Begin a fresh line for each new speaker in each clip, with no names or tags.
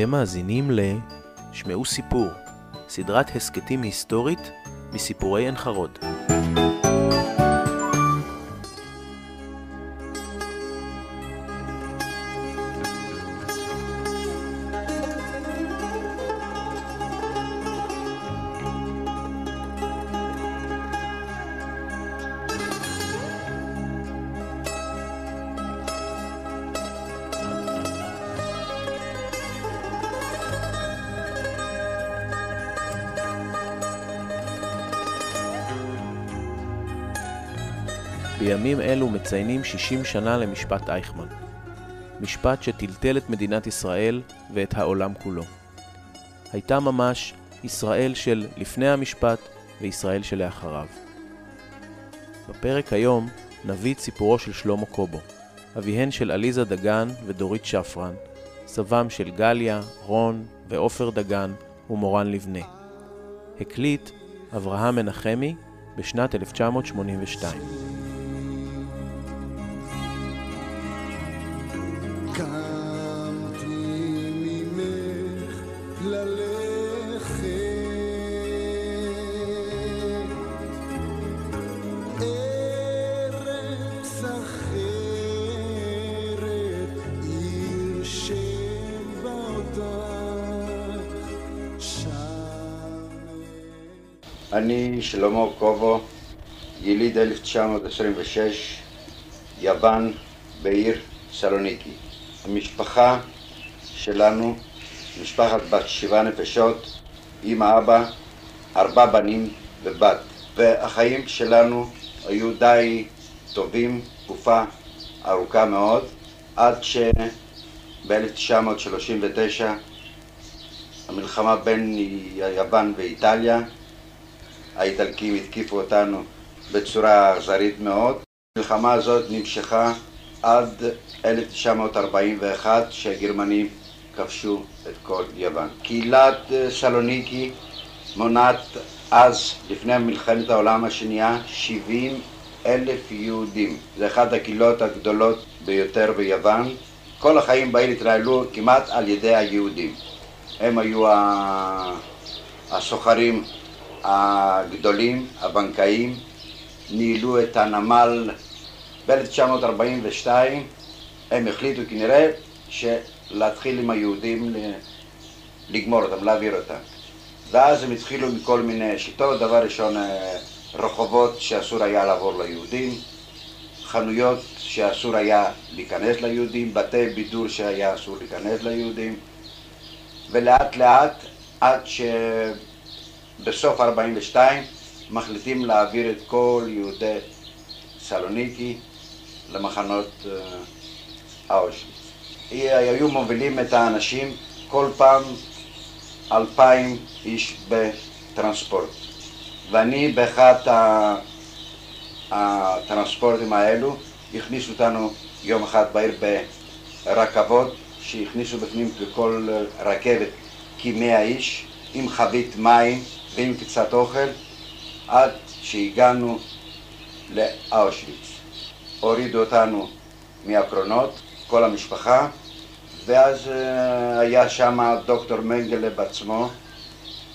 אתם מאזינים ל... שמעו סיפור, סדרת הסכתים היסטורית מסיפורי עין חרוד. בימים אלו מציינים 60 שנה למשפט אייכמן. משפט שטלטל את מדינת ישראל ואת העולם כולו. הייתה ממש ישראל של לפני המשפט וישראל שלאחריו. בפרק היום נביא את סיפורו של שלמה קובו, אביהן של עליזה דגן ודורית שפרן, סבם של גליה, רון ועופר דגן ומורן לבנה. הקליט אברהם מנחמי בשנת 1982.
שלמה קובו, יליד 1926, יוון בעיר סלוניקי. המשפחה שלנו, משפחת בת שבעה נפשות, אמא, אבא, ארבע בנים ובת. והחיים שלנו היו די טובים, תקופה ארוכה מאוד, עד שב-1939 המלחמה בין יוון ואיטליה האיטלקים התקיפו אותנו בצורה אכזרית מאוד. המלחמה הזאת נמשכה עד 1941 שהגרמנים כבשו את כל יוון. קהילת סלוניקי מונת אז, לפני מלחמת העולם השנייה, 70 אלף יהודים. זה אחת הקהילות הגדולות ביותר ביוון. כל החיים בעיר התנהלו כמעט על ידי היהודים. הם היו הסוחרים הגדולים, הבנקאים, ניהלו את הנמל ב-1942, הם החליטו כנראה להתחיל עם היהודים לגמור אותם, להעביר אותם. ואז הם התחילו מכל מיני שיטות, דבר ראשון אה, רחובות שאסור היה לעבור ליהודים, חנויות שאסור היה להיכנס ליהודים, בתי בידור שהיה אסור להיכנס ליהודים, ולאט לאט עד שבסוף 42 מחליטים להעביר את כל יהודי סלוניקי למחנות אה, אושוויץ. היו מובילים את האנשים כל פעם אלפיים איש בטרנספורט. ואני באחד הטרנספורטים האלו, הכניסו אותנו יום אחד בעיר ברכבות, שהכניסו בפנים בכל רכבת כמאה איש, עם חבית מים ועם קצת אוכל, עד שהגענו לאושוויץ. הורידו אותנו מהקרונות, כל המשפחה, ואז אה, היה שם דוקטור מנגלה בעצמו,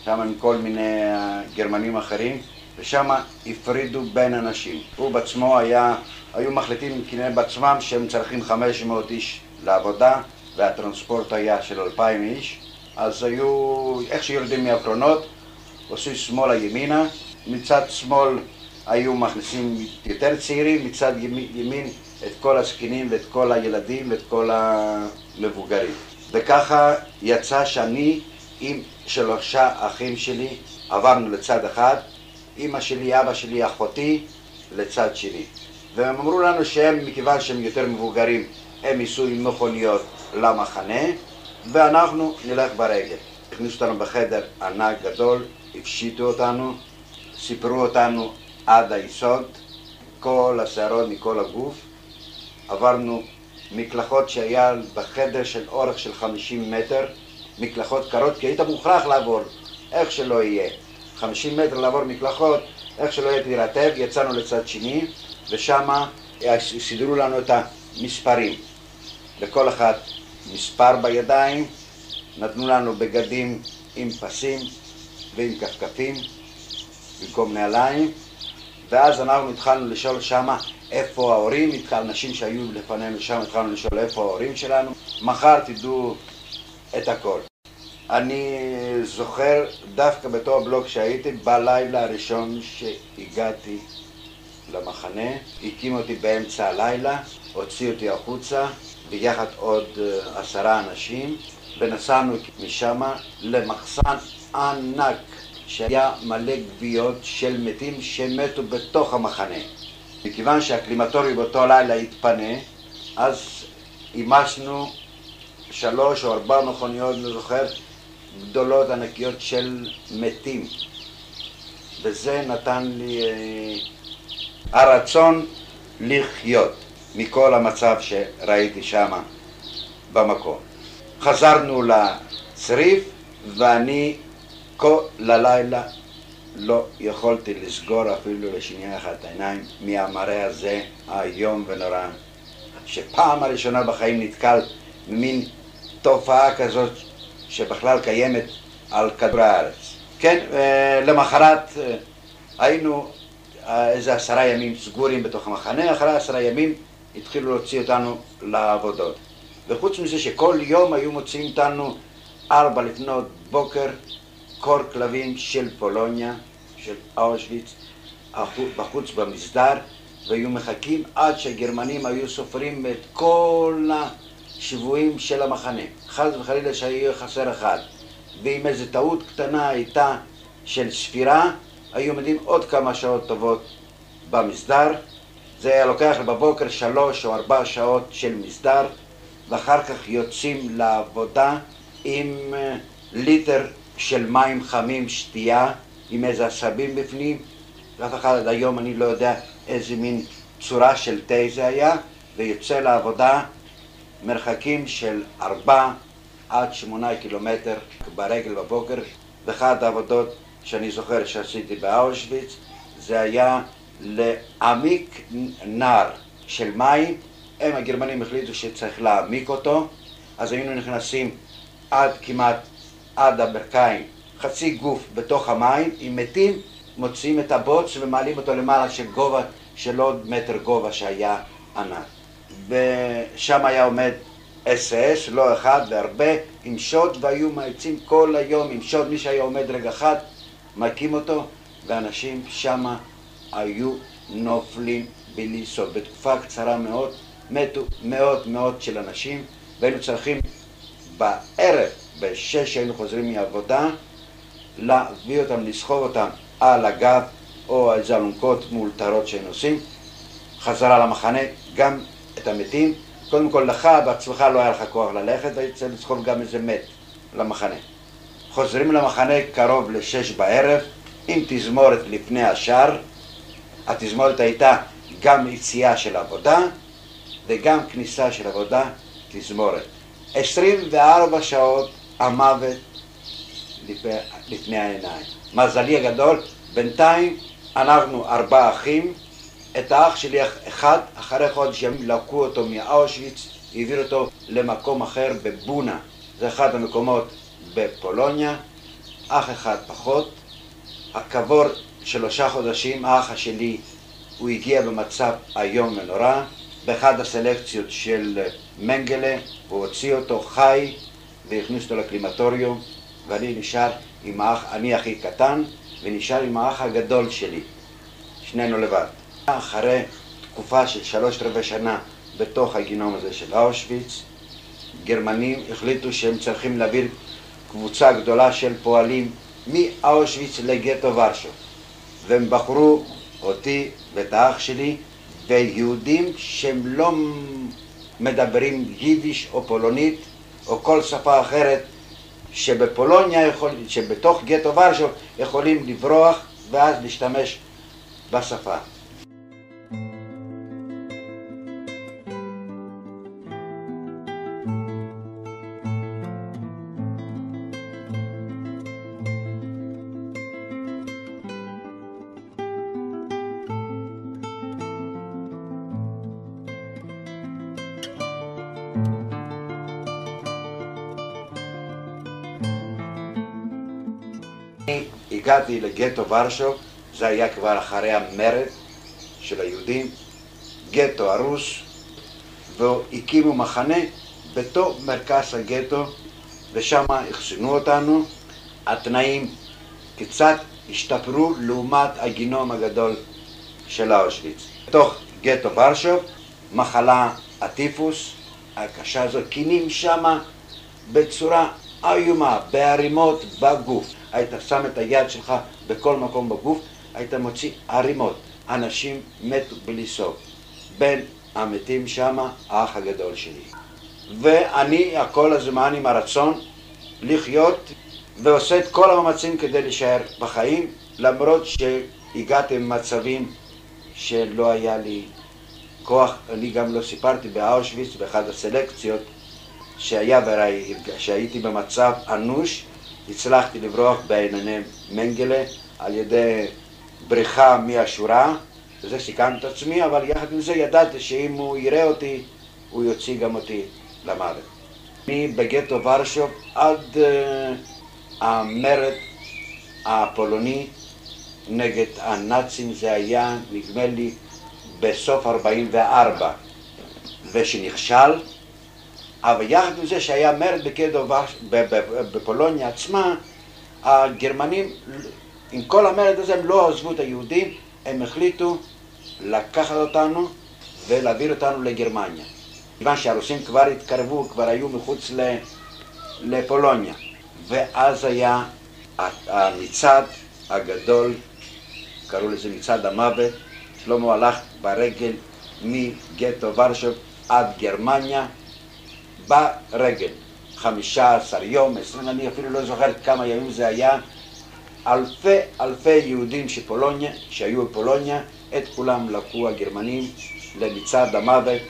שם עם כל מיני אה, גרמנים אחרים, ושם הפרידו בין אנשים. הוא בעצמו היה, היו מחליטים כנראה בעצמם שהם צריכים 500 איש לעבודה, והטרנספורט היה של 2,000 איש, אז היו, איך שיורדים מהקרונות, עושים שמאלה ימינה, מצד שמאל היו מכניסים יותר צעירים, מצד ימין, את כל הזקנים ואת כל הילדים ואת כל המבוגרים. וככה יצא שאני עם שלושה אחים שלי עברנו לצד אחד, אמא שלי, אבא שלי, אחותי לצד שני. והם אמרו לנו שהם, מכיוון שהם יותר מבוגרים, הם ייסעו עם מכוניות למחנה, ואנחנו נלך ברגל. הכניסו אותנו בחדר ענק גדול, הפשיטו אותנו, סיפרו אותנו עד היסוד, כל השערות מכל הגוף. עברנו מקלחות שהיה בחדר של אורך של 50 מטר, מקלחות קרות, כי היית מוכרח לעבור, איך שלא יהיה. 50 מטר לעבור מקלחות, איך שלא יהיה תירטב, יצאנו לצד שני, ושם סידרו לנו את המספרים. לכל אחד מספר בידיים, נתנו לנו בגדים עם פסים ועם כפכפים במקום נעליים, ואז אנחנו התחלנו לשאול שמה איפה ההורים, אנשים שהיו לפנינו שם התחלנו לשאול איפה ההורים שלנו, מחר תדעו את הכל. אני זוכר דווקא בתור בלוק שהייתי, בלילה הראשון שהגעתי למחנה, הקים אותי באמצע הלילה, הוציא אותי החוצה, ביחד עוד אה, עשרה אנשים, ונסענו משם למחסן ענק שהיה מלא גוויות של מתים שמתו בתוך המחנה. מכיוון שהקלימטורי באותו לילה התפנה, אז אימצנו שלוש או ארבע מכוניות, אני זוכר, גדולות ענקיות של מתים. וזה נתן לי אה, הרצון לחיות מכל המצב שראיתי שם במקום. חזרנו לצריף ואני כל הלילה לא יכולתי לסגור אפילו לשנייה אחת העיניים מהמראה הזה האיום ונורא שפעם הראשונה בחיים נתקל במין תופעה כזאת שבכלל קיימת על כדור הארץ. כן, אה, למחרת אה, היינו אה, איזה עשרה ימים סגורים בתוך המחנה, אחרי עשרה ימים התחילו להוציא אותנו לעבודות. וחוץ מזה שכל יום היו מוציאים אותנו ארבע לפנות בוקר קור כלבים של פולוניה, של אושוויץ, בחוץ במסדר, והיו מחכים עד שהגרמנים היו סופרים את כל השבויים של המחנה. חס וחלילה שהיה חסר אחד. ואם איזו טעות קטנה הייתה של ספירה, היו עומדים עוד כמה שעות טובות במסדר. זה היה לוקח בבוקר שלוש או ארבע שעות של מסדר, ואחר כך יוצאים לעבודה עם אה, ליטר של מים חמים, שתייה, עם איזה עשבים בפנים, ואף אחד עד היום אני לא יודע איזה מין צורה של תה זה היה, ויוצא לעבודה מרחקים של ארבע עד שמונה קילומטר ברגל בבוקר, ואחת העבודות שאני זוכר שעשיתי באושוויץ זה היה להעמיק נער של מים, הם הגרמנים החליטו שצריך להעמיק אותו, אז היינו נכנסים עד כמעט עד הברכיים, חצי גוף בתוך המים, עם מתים, מוציאים את הבוץ ומעלים אותו למעלה של גובה של עוד מטר גובה שהיה ענק. ושם היה עומד אס אס, לא אחד והרבה, עם שוט, והיו מאיצים כל היום עם שוט, מי שהיה עומד רגע אחד, מכים אותו, ואנשים שמה היו נופלים בלי סוף. בתקופה קצרה מאוד מתו מאות מאות של אנשים, והיינו צריכים בערב בשש היינו חוזרים מעבודה, להביא אותם, לסחוב אותם על הגב או איזה אלונקות מאולתרות שהיינו עושים, חזרה למחנה, גם את המתים. קודם כל לך בעצמך לא היה לך כוח ללכת, והיית צריך לסחוב גם איזה מת למחנה. חוזרים למחנה קרוב לשש בערב, עם תזמורת לפני השאר. התזמורת הייתה גם יציאה של עבודה וגם כניסה של עבודה, תזמורת. 24 שעות המוות לפני העיניים. מזלי הגדול, בינתיים אנחנו ארבעה אחים, את האח שלי אחד, אחרי חודש ימים לקחו אותו מאושוויץ, העבירו אותו למקום אחר בבונה, זה אחד המקומות בפולוניה, אח אחד פחות, הכבור שלושה חודשים, האח שלי, הוא הגיע במצב איום ונורא, באחד הסלקציות של מנגלה, הוא הוציא אותו חי והכניס אותו לקלימטוריום, ואני נשאר עם האח, אני הכי קטן, ונשאר עם האח הגדול שלי, שנינו לבד. אחרי תקופה של שלוש רבעי שנה בתוך הגינום הזה של אושוויץ, גרמנים החליטו שהם צריכים להעביר קבוצה גדולה של פועלים מאושוויץ לגטו ורשו, והם בחרו אותי ואת האח שלי ויהודים שהם לא מדברים יידיש או פולונית או כל שפה אחרת שבפולוניה, יכול, שבתוך גטו ורשו יכולים לברוח ואז להשתמש בשפה. הגעתי לגטו ורשוב, זה היה כבר אחרי המרד של היהודים, גטו הרוס, והקימו מחנה בתוך מרכז הגטו, ושם אחסנו אותנו. התנאים קצת השתפרו לעומת הגינום הגדול של אושוויץ. בתוך גטו ורשוב, מחלה הטיפוס הקשה הזאת, קינים שמה בצורה איומה, בערימות בגוף. היית שם את היד שלך בכל מקום בגוף, היית מוציא ערימות. אנשים מתו בלי סוף. בין המתים שמה, האח הגדול שלי. ואני כל הזמן עם הרצון לחיות ועושה את כל המאמצים כדי להישאר בחיים, למרות שהגעתי למצבים שלא היה לי כוח, אני גם לא סיפרתי באושוויץ, באחד הסלקציות, שהיה ברי, שהייתי במצב אנוש, הצלחתי לברוח בענייני מנגלה על ידי בריחה מהשורה, וזה סיכנתי את עצמי, אבל יחד עם זה ידעתי שאם הוא יראה אותי, הוא יוציא גם אותי למוות. אני בגטו ורשוב עד uh, המרד הפולוני נגד הנאצים, זה היה נדמה לי בסוף 44, ושנכשל, אבל יחד עם זה שהיה מרד בגטו בפולוניה עצמה, הגרמנים, עם כל המרד הזה הם לא עזבו את היהודים, הם החליטו לקחת אותנו ולהעביר אותנו לגרמניה. כיוון שהרוסים כבר התקרבו, כבר היו מחוץ לפולוניה. ואז היה המצעד הגדול, קראו לזה מצעד המוות, שלמה הלך ברגל מגטו ורשוב עד גרמניה ברגל. חמישה עשר יום, עשרים, אני אפילו לא זוכר כמה ימים זה היה. אלפי אלפי יהודים שפולוניה, שהיו בפולוניה, את כולם לקחו הגרמנים למצעד המוות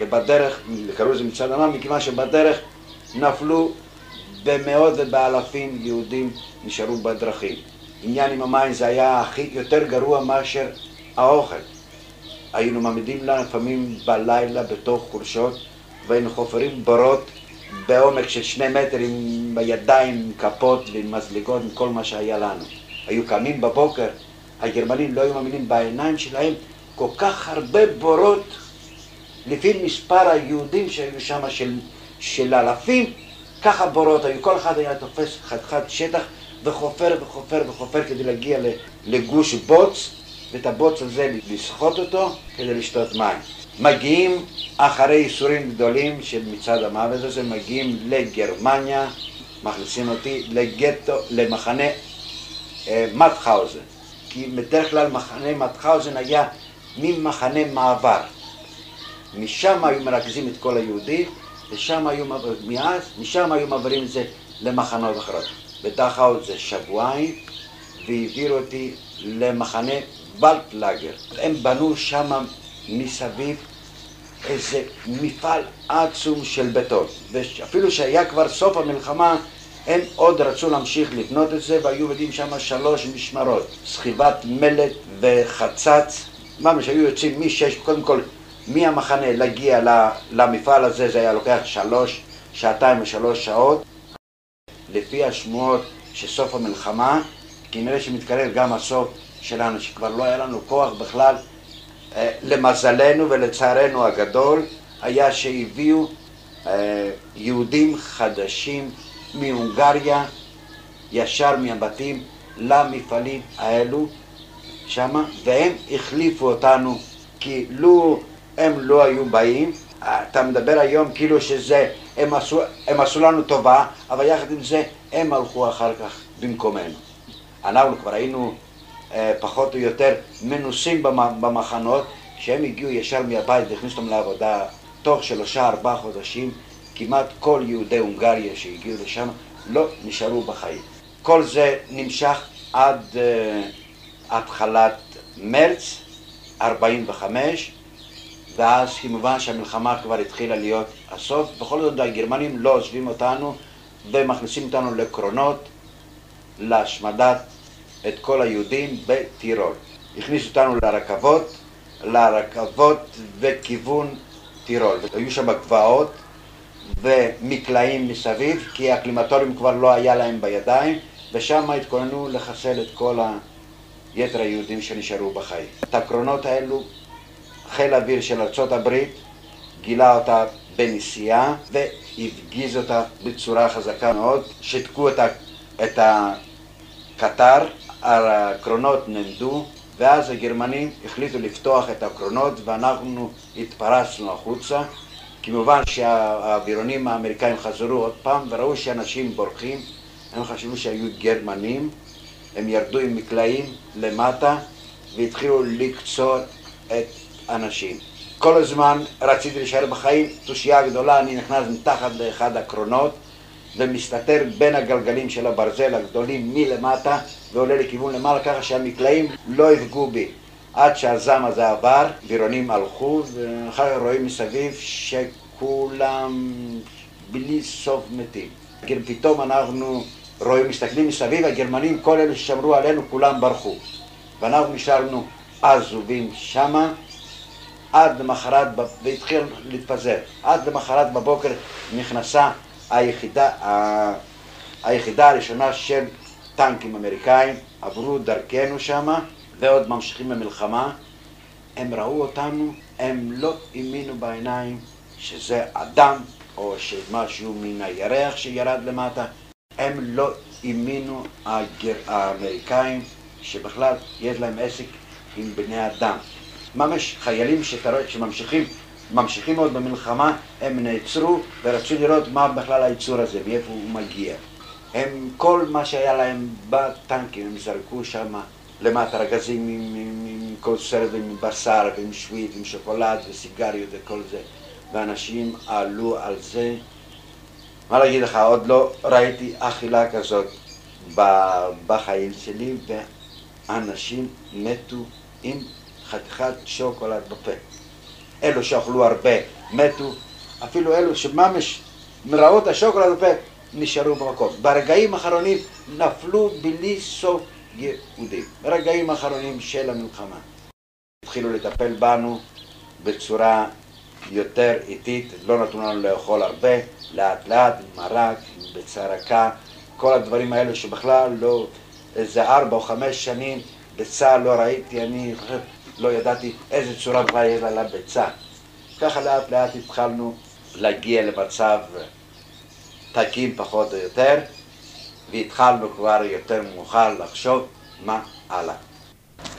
ובדרך, קראו לזה מצעד המוות, מכיוון שבדרך נפלו במאות ובאלפים יהודים נשארו בדרכים. עניין עם המים זה היה הכי יותר גרוע מאשר האוכל. היינו מעמידים לה לפעמים בלילה בתוך חורשות והיינו חופרים בורות בעומק של שני מטר עם הידיים, עם כפות ועם מזלגות, עם כל מה שהיה לנו. היו קמים בבוקר, הגרמנים לא היו מאמינים בעיניים שלהם, כל כך הרבה בורות, לפי מספר היהודים שהיו שם של, של אלפים, ככה בורות היו, כל אחד היה תופס חתיכת שטח וחופר וחופר וחופר כדי להגיע לגוש בוץ, ואת הבוץ הזה לסחוט אותו כדי לשתות מים. מגיעים אחרי ייסורים גדולים של מצעד המוות הזה, מגיעים לגרמניה, מכניסים אותי לגטו, למחנה אה, מטחאוזן. כי בדרך כלל מחנה מטחאוזן היה מין מחנה מעבר. משם היו מרכזים את כל היהודים, ושם היו, מאז, משם היו מעבירים את זה למחנות אחרות. בדכאו זה שבועיים, והעבירו אותי למחנה בלטלגר. הם בנו שם מסביב איזה מפעל עצום של בטון. ואפילו שהיה כבר סוף המלחמה, הם עוד רצו להמשיך לבנות את זה, והיו עובדים שם שלוש משמרות. סחיבת מלט וחצץ, ממש היו יוצאים משש, קודם כל מהמחנה להגיע למפעל הזה, זה היה לוקח שלוש, שעתיים ושלוש שעות. לפי השמועות שסוף המלחמה, כנראה שמתקרב גם הסוף שלנו, שכבר לא היה לנו כוח בכלל אה, למזלנו ולצערנו הגדול היה שהביאו אה, יהודים חדשים מהונגריה ישר מהבתים למפעלים האלו שמה והם החליפו אותנו כי לו הם לא היו באים אתה מדבר היום כאילו שזה, הם עשו, הם עשו לנו טובה, אבל יחד עם זה הם הלכו אחר כך במקומנו. אנחנו כבר היינו אה, פחות או יותר מנוסים במחנות, כשהם הגיעו ישר מהבית והכניסו אותם לעבודה תוך שלושה ארבעה חודשים, כמעט כל יהודי הונגריה שהגיעו לשם לא נשארו בחיים. כל זה נמשך עד uh, התחלת מרץ 45, ואז כמובן שהמלחמה כבר התחילה להיות הסוף. בכל זאת הגרמנים לא עוזבים אותנו ומכניסים אותנו לקרונות להשמדת את כל היהודים בטירול. הכניסו אותנו לרכבות, לרכבות וכיוון טירול. היו שם גבעות ומקלעים מסביב, כי הקלימטורים כבר לא היה להם בידיים, ושם התכוננו לחסל את כל יתר היהודים שנשארו בחיים. את הקרונות האלו חיל האוויר של ארה"ב גילה אותה בנסיעה והפגיז אותה בצורה חזקה מאוד. שיתקו את הקטר, הקרונות נמדו, ואז הגרמנים החליטו לפתוח את הקרונות ואנחנו התפרצנו החוצה. כמובן שהאווירונים האמריקאים חזרו עוד פעם וראו שאנשים בורחים, הם חשבו שהיו גרמנים, הם ירדו עם מקלעים למטה והתחילו לקצור את האנשים. כל הזמן רציתי להישאר בחיים, תושייה גדולה, אני נכנס מתחת לאחד הקרונות ומסתתר בין הגלגלים של הברזל הגדולים מלמטה ועולה לכיוון למעלה ככה שהמקלעים לא יפגעו בי עד שהזעם הזה עבר, וירונים הלכו ואחר כך רואים מסביב שכולם בלי סוף מתים. פתאום אנחנו רואים, מסתכלים מסביב, הגרמנים, כל אלה ששמרו עלינו, כולם ברחו. ואנחנו נשארנו עזובים שמה עד למחרת, והתחיל להתפזר. עד למחרת בבוקר נכנסה היחידה, היחידה הראשונה של טנקים אמריקאים, עברו דרכנו שמה, ועוד ממשיכים במלחמה. הם ראו אותנו, הם לא האמינו בעיניים שזה אדם או שמשהו מן הירח שירד למטה. הם לא האמינו, האמריקאים, שבכלל יש להם עסק עם בני אדם. ממש חיילים שתרא, שממשיכים ממשיכים עוד במלחמה, הם נעצרו ורצו לראות מה בכלל היצור הזה, מאיפה הוא מגיע. הם, כל מה שהיה להם בטנקים, הם זרקו שם למטה רגזים עם, עם, עם כל סרט, עם בשר ועם שביעית, עם שוקולד וסיגריות וכל זה. ואנשים עלו על זה. מה להגיד לך, עוד לא ראיתי אכילה כזאת בחיים שלי, ואנשים מתו עם חתיכת שוקולד בפה. אלו שאכלו הרבה מתו, אפילו אלו שממש מראו את השוקולד בפה נשארו במקום. ברגעים האחרונים נפלו בלי סוף יהודים. ברגעים האחרונים של המלחמה. התחילו לטפל בנו בצורה יותר איטית, לא נתנו לנו לאכול הרבה, לאט לאט, מרק, ביצה כל הדברים האלה שבכלל לא, איזה ארבע או חמש שנים בצה"ל לא ראיתי, אני חושב לא ידעתי איזה צורה יש לה לביצה. ככה לאט לאט התחלנו להגיע למצב תקין פחות או יותר, והתחלנו כבר יותר מאוחר לחשוב מה הלאה.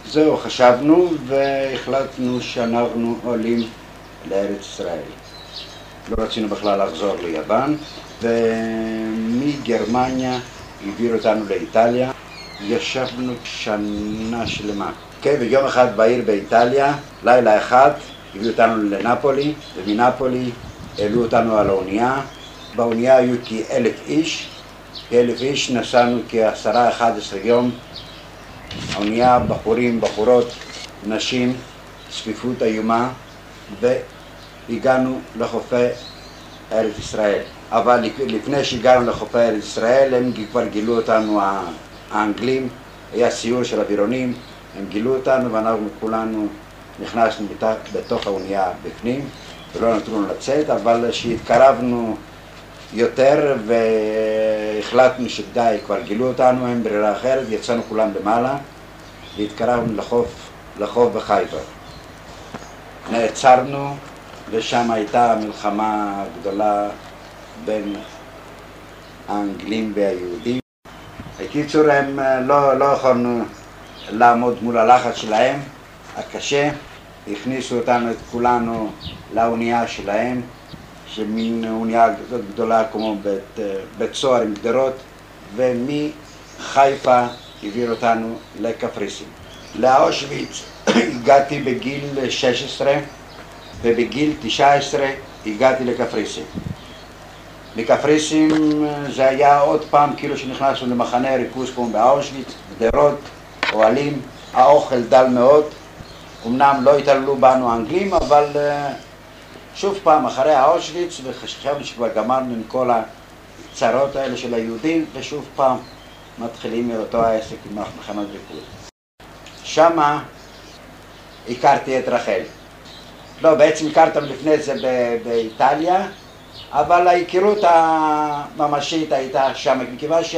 זהו, חשבנו והחלטנו שאנחנו עולים לארץ ישראל. לא רצינו בכלל לחזור ליוון, ומגרמניה העבירו אותנו לאיטליה. ישבנו שנה שלמה. כן, ויום אחד בעיר באיטליה, לילה אחד, הביאו אותנו לנפולי, ומנפולי העלו אותנו על האונייה. באונייה היו כאלף איש, כאלף איש נסענו כעשרה, אחד עשרה יום. האונייה, בחורים, בחורות, נשים, צפיפות איומה, והגענו לחופי ארץ ישראל. אבל לפני שהגענו לחופי ארץ ישראל, הם כבר גילו אותנו האנגלים, היה סיור של אווירונים, הם גילו אותנו ואנחנו כולנו נכנסנו בתוך האונייה בפנים ולא נתנו לנו לצאת, אבל כשהתקרבנו יותר והחלטנו שדי, כבר גילו אותנו, אין ברירה אחרת, יצאנו כולם למעלה והתקרבנו לחוף, לחוף בחיפה. נעצרנו ושם הייתה מלחמה גדולה בין האנגלים והיהודים. בקיצור, הם לא, לא יכולנו לעמוד מול הלחץ שלהם, הקשה. הכניסו אותנו, את כולנו, לאונייה שלהם, שמין אונייה גדולה כמו בית, בית סוהר עם גדרות, ומחיפה העביר אותנו לקפריסין. לאושוויץ הגעתי בגיל 16 ובגיל 19 הגעתי לקפריסין. מקפריסין זה היה עוד פעם כאילו שנכנסנו למחנה ריכוז כמו באושוויץ, גדרות, אוהלים, האוכל דל מאוד, אמנם לא התעללו בנו האנגלים, אבל uh, שוב פעם, אחרי האושוויץ, וחשבנו שכבר גמרנו עם כל הצרות האלה של היהודים, ושוב פעם מתחילים מאותו העסק עם מחנות ריכוז. שמה הכרתי את רחל. לא, בעצם הכרתם לפני זה באיטליה, אבל ההיכרות הממשית הייתה שם, מכיוון ש...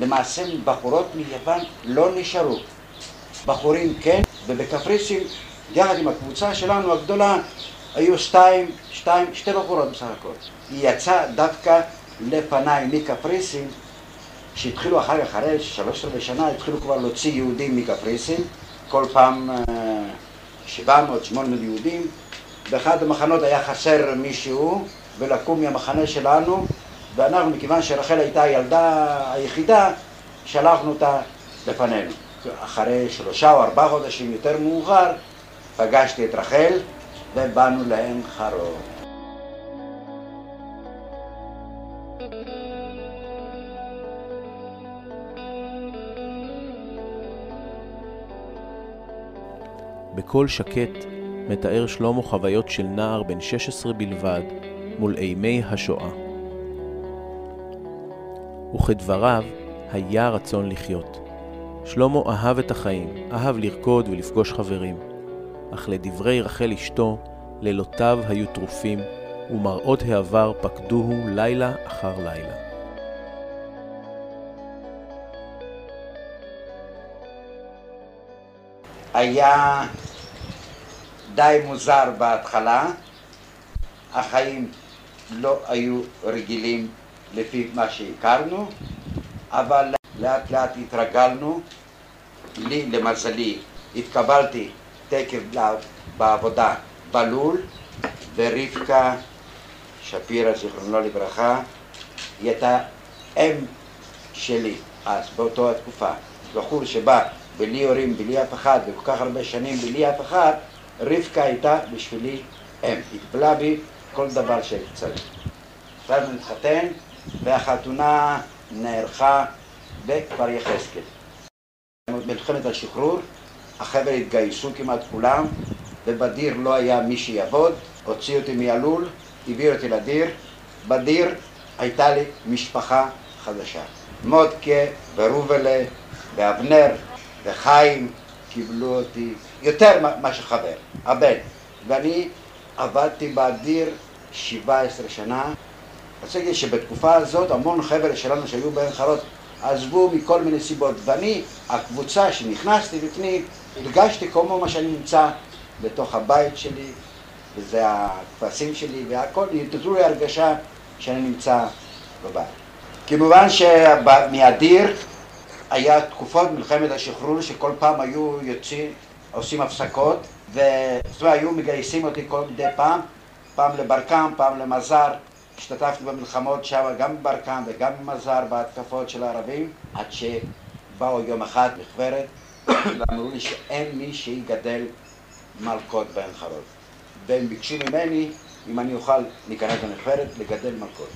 למעשה בחורות מיוון לא נשארו. בחורים כן, ובקפריסין, יחד עם הקבוצה שלנו הגדולה, היו שתיים, שתיים, שתי בחורות בסך הכל. היא יצאה דווקא לפניי מקפריסין, שהתחילו אחר כך, אחרי שלוש רבעי שנה, התחילו כבר להוציא יהודים מקפריסין, כל פעם 700, 800 יהודים. באחד המחנות היה חסר מישהו, ולקום מהמחנה שלנו, ואנחנו, מכיוון שרחל הייתה הילדה היחידה, שלחנו אותה לפנינו. אחרי שלושה או ארבעה חודשים יותר מאוחר, פגשתי את רחל ובאנו לעין חרוד.
בקול שקט מתאר שלמה חוויות של נער בן 16 בלבד מול אימי השואה. וכדבריו, היה רצון לחיות. שלמה אהב את החיים, אהב לרקוד ולפגוש חברים. אך לדברי רחל אשתו, לילותיו היו טרופים, ומראות העבר פקדוהו לילה אחר לילה.
היה די מוזר בהתחלה, החיים לא היו רגילים לפי מה שהכרנו, אבל לאט לאט התרגלנו. לי, למזלי, התקבלתי תקף בעבודה בלול, ורבקה שפירא, זיכרונו לברכה, היא הייתה אם שלי אז, באותה התקופה. בחור שבא בלי הורים, בלי אף אחד, וכל כך הרבה שנים בלי אף אחד, רבקה הייתה בשבילי אם. התקבלה בי כל דבר שצריך. עכשיו נתחתן, והחתונה נערכה בכפר יחזקאל. מלחמת השחרור, החבר'ה התגייסו כמעט כולם, ובדיר לא היה מי שיעבוד, הוציא אותי מהלול, הביא אותי לדיר. בדיר הייתה לי משפחה חדשה. מודקה ורובלה ואבנר וחיים קיבלו אותי יותר מאשר חבר, הבן. ואני עבדתי בדיר 17 שנה. רוצה להגיד שבתקופה הזאת המון חבר'ה שלנו שהיו בעין חרות עזבו מכל מיני סיבות. ואני, הקבוצה שנכנסתי בפנים, הרגשתי כמו מה שאני נמצא בתוך הבית שלי, וזה הכפסים שלי והכל, נתנו לי הרגשה שאני נמצא בבית. כמובן שמאדיר היה תקופות מלחמת השחרור שכל פעם היו יוצאים, עושים הפסקות, וזאת אומרת, היו מגייסים אותי כל מדי פעם, פעם לברקם, פעם למזר, השתתפתי במלחמות שם, גם בברקן וגם במזר, בהתקפות של הערבים, עד שבאו יום אחד מחברת ואמרו לי שאין מי שיגדל מלכות בעין חרוד. והם ביקשו ממני, אם אני אוכל להיכנס למחברת, לגדל מלכות.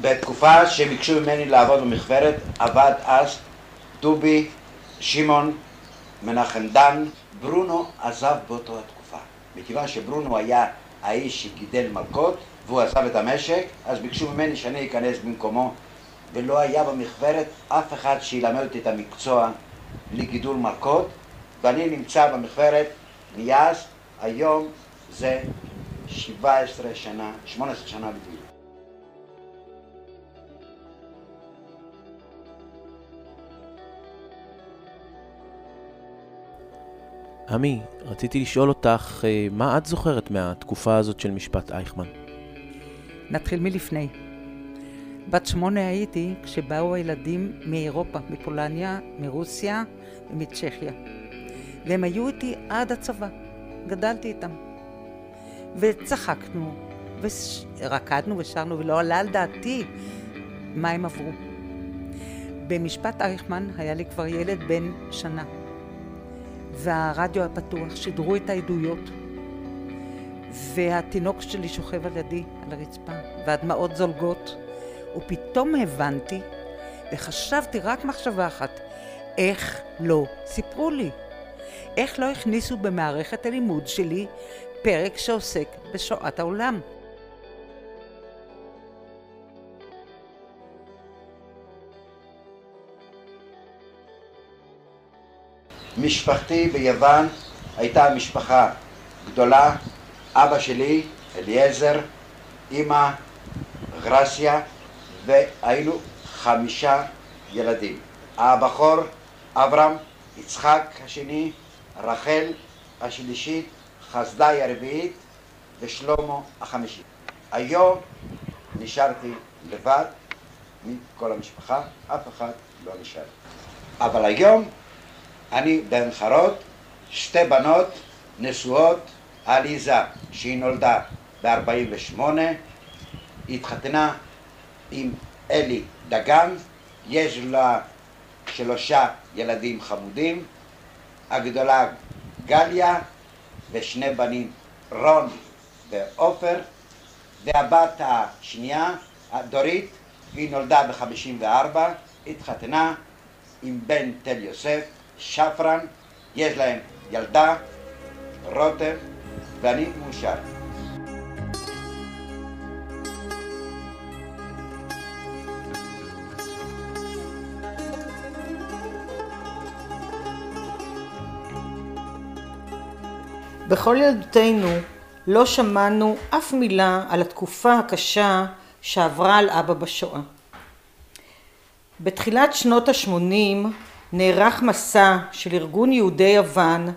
בתקופה שהם ביקשו ממני לעבוד במחברת, עבד אז דובי, שמעון, מנחם דן, ברונו עזב באותה התקופה. מכיוון שברונו היה האיש שגידל מלכות, והוא עזב את המשק, אז ביקשו ממני שאני אכנס במקומו, ולא היה במכוורת אף אחד שילמד אותי את המקצוע לגידול מלכות, ואני נמצא במכוורת מאז, היום זה 17 שנה, 18 שנה בדיוק.
עמי, רציתי לשאול אותך, אה, מה את זוכרת מהתקופה הזאת של משפט אייכמן?
נתחיל מלפני. בת שמונה הייתי כשבאו הילדים מאירופה, מפולניה, מרוסיה ומצ'כיה. והם היו איתי עד הצבא. גדלתי איתם. וצחקנו, ורקדנו ושרנו, ולא עלה על דעתי מה הם עברו. במשפט אייכמן היה לי כבר ילד בן שנה. והרדיו הפתוח, שידרו את העדויות, והתינוק שלי שוכב על ידי, על הרצפה, והדמעות זולגות, ופתאום הבנתי, וחשבתי רק מחשבה אחת, איך לא סיפרו לי? איך לא הכניסו במערכת הלימוד שלי פרק שעוסק בשואת העולם?
משפחתי ביוון הייתה משפחה גדולה, אבא שלי, אליעזר, אימא, גרסיה, והיינו חמישה ילדים. הבכור אברהם, יצחק השני, רחל השלישית, חסדאי הרביעית ושלמה החמישית. היום נשארתי לבד מכל המשפחה, אף אחד לא נשאר. אבל היום אני בן חרות, שתי בנות נשואות, עליזה שהיא נולדה ב-48, התחתנה עם אלי דגן, יש לה שלושה ילדים חמודים, הגדולה גליה ושני בנים רון ועופר והבת השנייה, דורית, היא נולדה ב-54, התחתנה עם בן תל יוסף, שפרן, יש להם ילדה, רותם, ואני מאושר.
בכל ילדותנו לא שמענו אף מילה על התקופה הקשה שעברה על אבא בשואה. בתחילת שנות ה-80 נערך מסע של ארגון יהודי יוון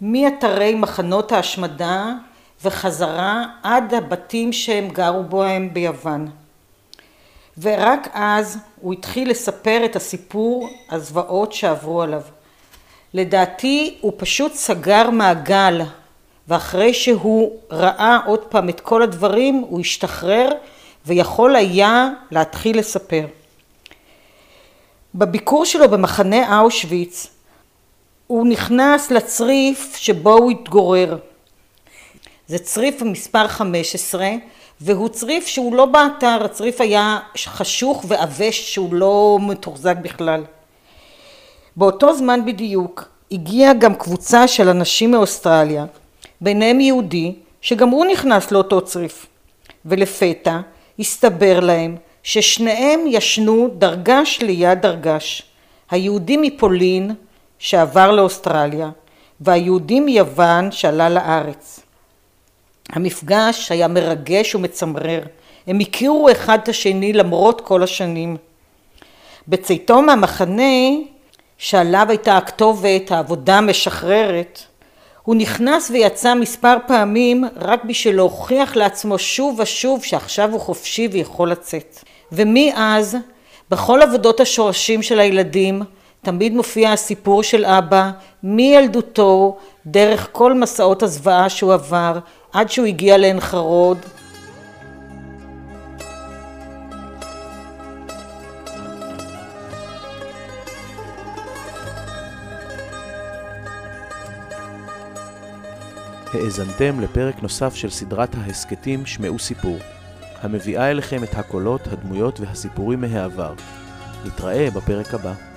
מאתרי מחנות ההשמדה וחזרה עד הבתים שהם גרו בהם ביוון. ורק אז הוא התחיל לספר את הסיפור הזוועות שעברו עליו. לדעתי הוא פשוט סגר מעגל ואחרי שהוא ראה עוד פעם את כל הדברים הוא השתחרר ויכול היה להתחיל לספר. בביקור שלו במחנה אושוויץ הוא נכנס לצריף שבו הוא התגורר. זה צריף מספר 15 והוא צריף שהוא לא באתר, הצריף היה חשוך ועבש שהוא לא מתוחזק בכלל. באותו זמן בדיוק הגיעה גם קבוצה של אנשים מאוסטרליה, ביניהם יהודי שגם הוא נכנס לאותו צריף, ולפתע הסתבר להם ששניהם ישנו דרגש ליד דרגש, היהודי מפולין שעבר לאוסטרליה והיהודי מיוון שעלה לארץ. המפגש היה מרגש ומצמרר, הם הכירו אחד את השני למרות כל השנים. בצאתו מהמחנה שעליו הייתה הכתובת העבודה המשחררת, הוא נכנס ויצא מספר פעמים רק בשביל להוכיח לעצמו שוב ושוב שעכשיו הוא חופשי ויכול לצאת. ומאז בכל עבודות השורשים של הילדים תמיד מופיע הסיפור של אבא מילדותו דרך כל מסעות הזוועה שהוא עבר עד שהוא הגיע לעין חרוד
האזנתם לפרק נוסף של סדרת ההסכתים שמעו סיפור, המביאה אליכם את הקולות, הדמויות והסיפורים מהעבר. נתראה בפרק הבא.